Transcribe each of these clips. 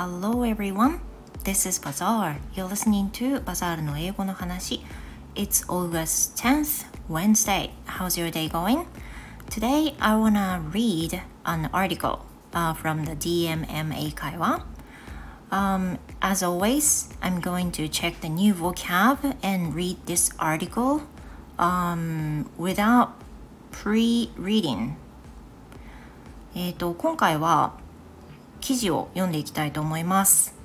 Hello everyone. This is Bazaar. You're listening to Bazaar の英語の話。It's August 10th, Wednesday. How's your day going? Today I wanna read an article uh, from the DMMA 会話。Um, as always, I'm going to check the new vocab and read this article um, without pre-reading. えっ、と、今回は 記事を読んでいきたいと思います。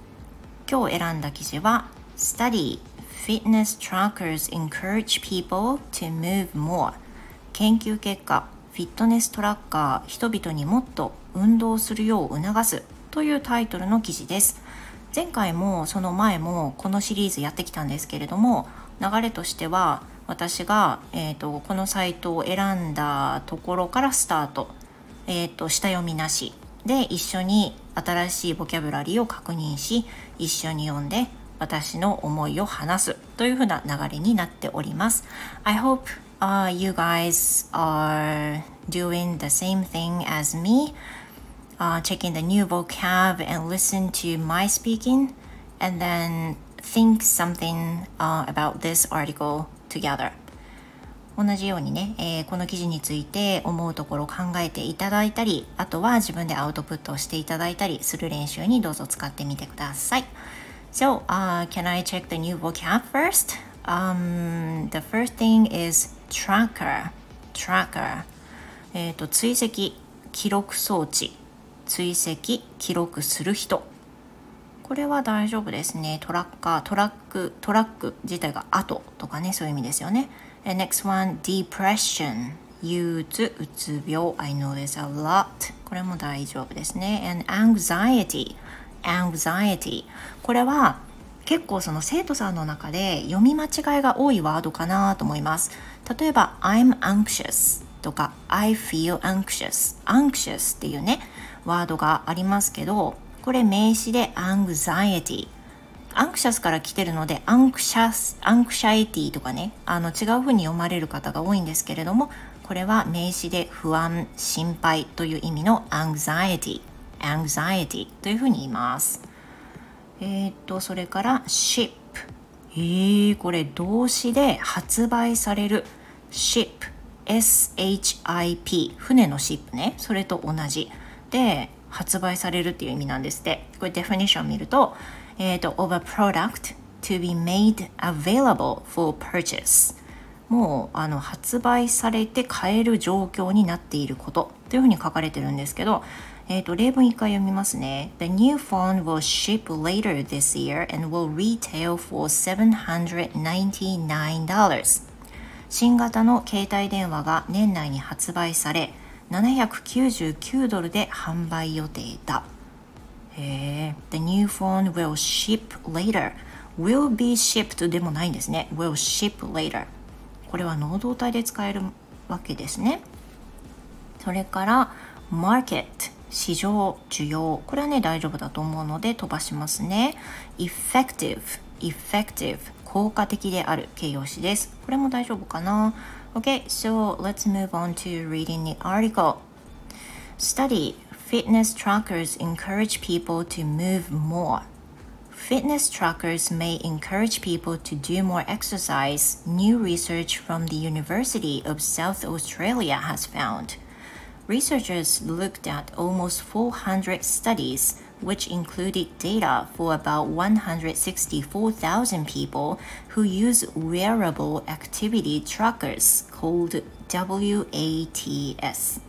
今日選んだ記事は Study Fitness Trackers Encourage People to Move More 研究結果フィットネストラッカー人々にもっと運動するよう促すというタイトルの記事です前回もその前もこのシリーズやってきたんですけれども流れとしては私が、えーと、このサイトを選んだところからスタート、えーと下読みなしで一緒に新しいボキャブラリーを確認し一緒に読んで私の思いを話すというふうな流れになっております。I hope、uh, you guys are doing the same thing as me, uh, checking the new vocab and listen to my speaking and then think something、uh, about this article together. 同じようにね、えー、この記事について思うところを考えていただいたりあとは自分でアウトプットをしていただいたりする練習にどうぞ使ってみてください。So, uh, can I check the new vocab first? Um, the first thing is tracker. Tracker. えっ、と追跡記録装置。追跡記録する人。これは大丈夫ですね。トラッカートラックトラック自体が後とかねそういう意味ですよね。And next one, depression. 憂鬱、うつ病。I know this a lot. これも大丈夫ですね。And anxiety. anxiety. これは結構その生徒さんの中で読み間違いが多いワードかなと思います。例えば、I'm anxious とか I feel anxious。anxious っていうね、ワードがありますけど、これ名詞で anxiety。anxious から来てるので anxious anxiety とかねあの違う風に読まれる方が多いんですけれどもこれは名詞で不安心配という意味の anxiety anxiety というふうに言います。えっ、とそれから ship えー、これ動詞で発売される ship SHIP 船の ship ね。それと同じで発売されるっていう意味なんですって。これデフィニッション見るとえーと、of a product to be made available for purchase もうあの発売されて買える状況になっていることというふうに書かれてるんですけど、えーと、例文一回読みますね。The new phone will ship later this year and will retail for $799. 新型の携帯電話が年内に発売され799ドルで販売予定だ。へえ。The new phone will ship later. will be shipped でもないんですね。will ship later. これは能動体で使えるわけですね。それから market 市場需要これはね大丈夫だと思うので飛ばしますね effective effective 効果的である形容詞ですこれも大丈夫かな Okay, so let's move on to reading the article. Study Fitness trackers encourage people to move more. Fitness trackers may encourage people to do more exercise, new research from the University of South Australia has found. Researchers looked at almost 400 studies, which included data for about 164,000 people who use wearable activity trackers called WATS.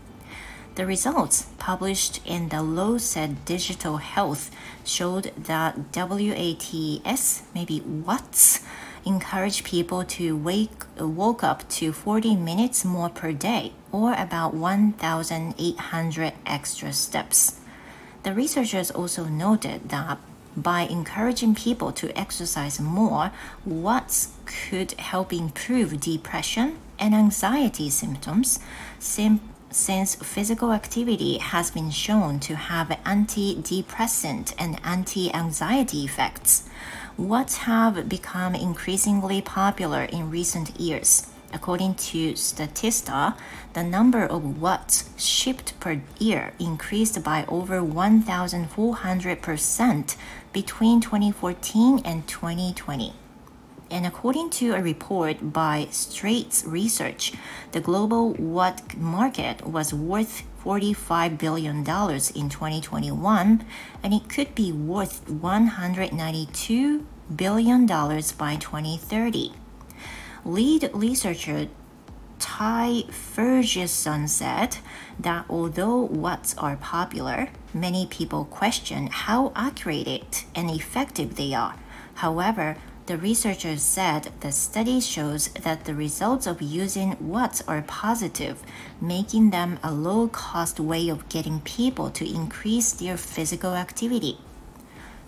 The results published in the Lancet Digital Health showed that WATS, maybe WATS, encourage people to wake woke up to 40 minutes more per day or about 1,800 extra steps. The researchers also noted that by encouraging people to exercise more, Watts could help improve depression and anxiety symptoms, sim since physical activity has been shown to have antidepressant and anti anxiety effects, what have become increasingly popular in recent years According to Statista, the number of watts shipped per year increased by over 1,400% between 2014 and 2020. And according to a report by Straits Research, the global watt market was worth $45 billion in 2021, and it could be worth $192 billion by 2030. Lead researcher Ty Ferguson said that although watts are popular, many people question how accurate and effective they are. However, the researchers said the study shows that the results of using watts are positive, making them a low cost way of getting people to increase their physical activity.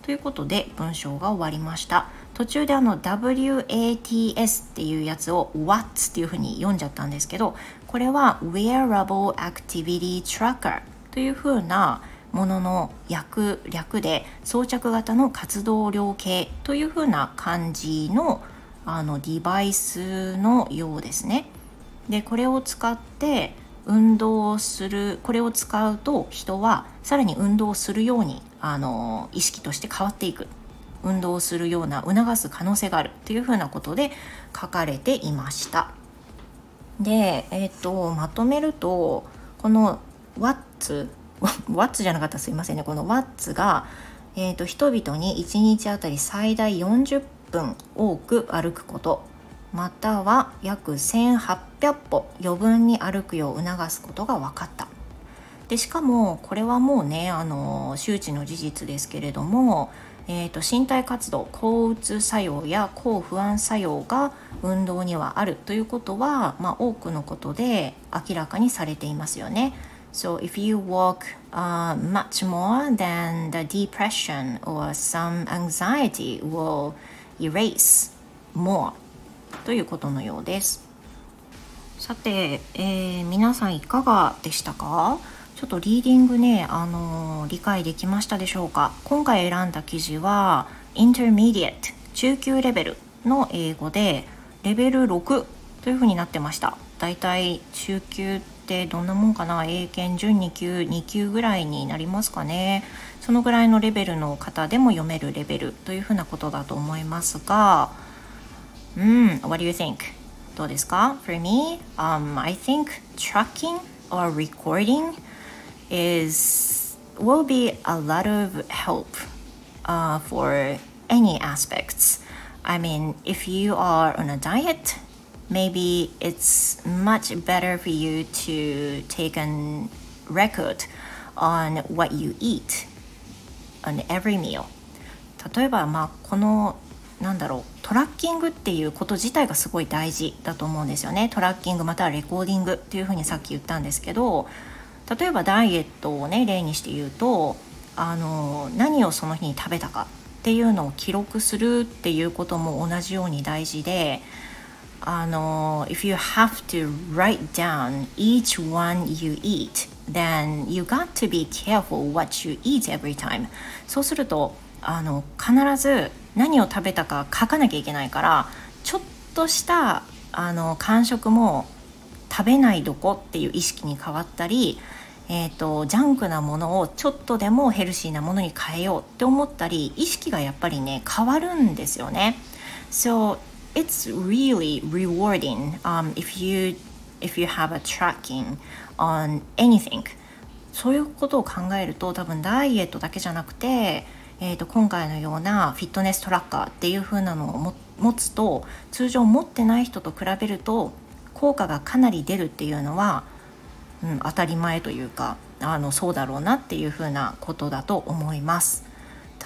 ということで文章が終わりました。途中であの WATS っていうやつを WATS っていうふうに読んじゃったんですけど、これは Wearable Activity Tracker というふうな ものの略略で装着型の活動量計というふうな感じのあのデバイスのようですね。でこれを使って運動をするこれを使うと人はさらに運動をするようにあの意識として変わっていく運動をするような促す可能性があるというふうなことで書かれていました。で、えーと、まとめるとこの What's ワッツじゃなかったすいませんね。このワッツが、えーと、人々に1日あたり最大40分多く歩くこと。または約1800歩余分に歩くよう促すことが分かった。でしかもこれはもうねあの周知の事実ですけれども、えーと身体活動抗うつ作用や抗不安作用が運動にはあるということは、まあ、多くのことで明らかにされていますよね。So if you walk uh, much more, then the depression or some anxiety will erase more ということのようです。さて、えー、皆さんいかがでしたか？ちょっとリーディングね、あのー、理解できましたでしょうか？今回選んだ記事は Intermediate 中級レベルの英語でレベル6というふうになってました。だいたい中級ってってどんなもんかな英検準2級2級ぐらいになりますかねそのぐらいのレベルの方でも読めるレベルというふうなことだと思いますがうん What do you think? どうですか For me、um, I think tracking or recording is will be a lot of help uh, for any aspects. I mean, if you are on a diet, maybe it's much better for you to take a record on what you eat on every meal. 例えばまあこのなんだろうトラッキングっていうこと自体がすごい大事だと思うんですよね。トラッキングまたはレコーディングっていうふうにさっき言ったんですけど例えばダイエットをね例にして言うとあの何をその日に食べたかっていうのを記録するっていうことも同じように大事であの if you have to write down each one you eat then you got to be careful what you eat every time そうするとあの必ず何を食べたか書かなきゃいけないからちょっとしたあの間食も食べないどこっていう意識に変わったりえーと、とジャンクなものをちょっとでもヘルシーなものに変えようって思ったり意識がやっぱりね変わるんですよね。So it's really rewarding um, if you if you have a tracking on anything そういうことを考えると多分ダイエットだけじゃなくて、えー、と今回のようなフィットネストラッカーっていう風なのを持つと通常持ってない人と比べると効果がかなり出るっていうのは、うん、当たり前というかあのそうだろうなっていう風なことだと思います。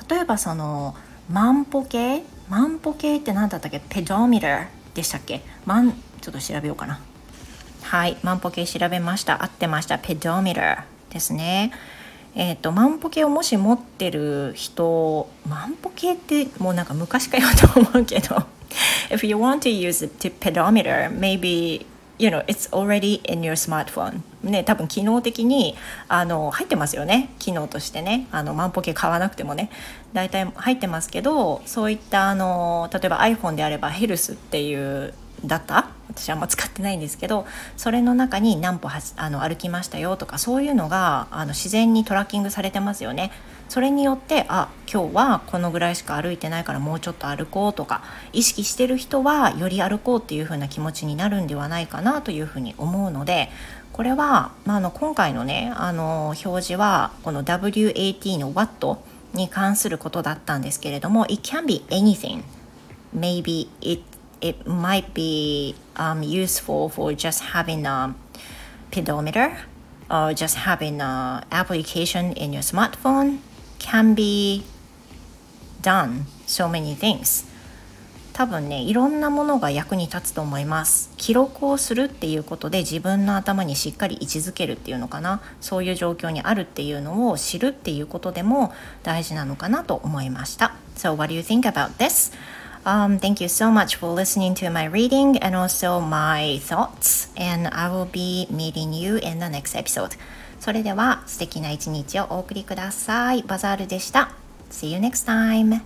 例えばその万歩計万歩計って何だったっけ？ペドミラーでしたっけ？万ちょっと調べようかな。はい万歩計調べました。合ってました。ペドミラーですね。えっ、ー、と万歩計をもし持ってる人万歩計ってもうなんか昔かよと思うけど。If you want to use the pedometer maybe you know it's already in your smartphone. ね多分機能的にあの入ってますよね。機能としてね。あの万歩計買わなくてもね。大体入ってますけどそういったあの例えば iPhone であればヘルスっていうだった私はあんま使ってないんですけどそれの中に何歩あの歩きましたよとかそういうのがあの自然にトラッキングされてますよね。それによってあ今日はこのぐらいしか歩いてないからもうちょっと歩こうとか意識してる人はより歩こうっていう風な気持ちになるんではないかなというふうに思うのでこれは、まあ、あの今回のねあの表示はこの WAT の What に関することだったんですけれども It can be anything maybe it it might be um, useful for just having a pedometer or just having an application in your smartphone can be done so many things 多分ねいろんなものが役に立つと思います記録をするっていうことで自分の頭にしっかり位置づけるっていうのかなそういう状況にあるっていうのを知るっていうことでも大事なのかなと思いました So what do you think about this? Um, thank you so much for listening to my reading and also my thoughts and I will be meeting you in the next episode それでは素敵な一日をお送りくださいバザールでした See you next time